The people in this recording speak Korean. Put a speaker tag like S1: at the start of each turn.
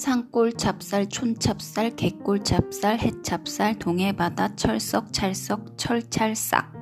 S1: 산골 찹쌀, 촌찹쌀, 개골 찹쌀, 해찹쌀, 동해바다, 철썩, 찰썩, 철찰싹.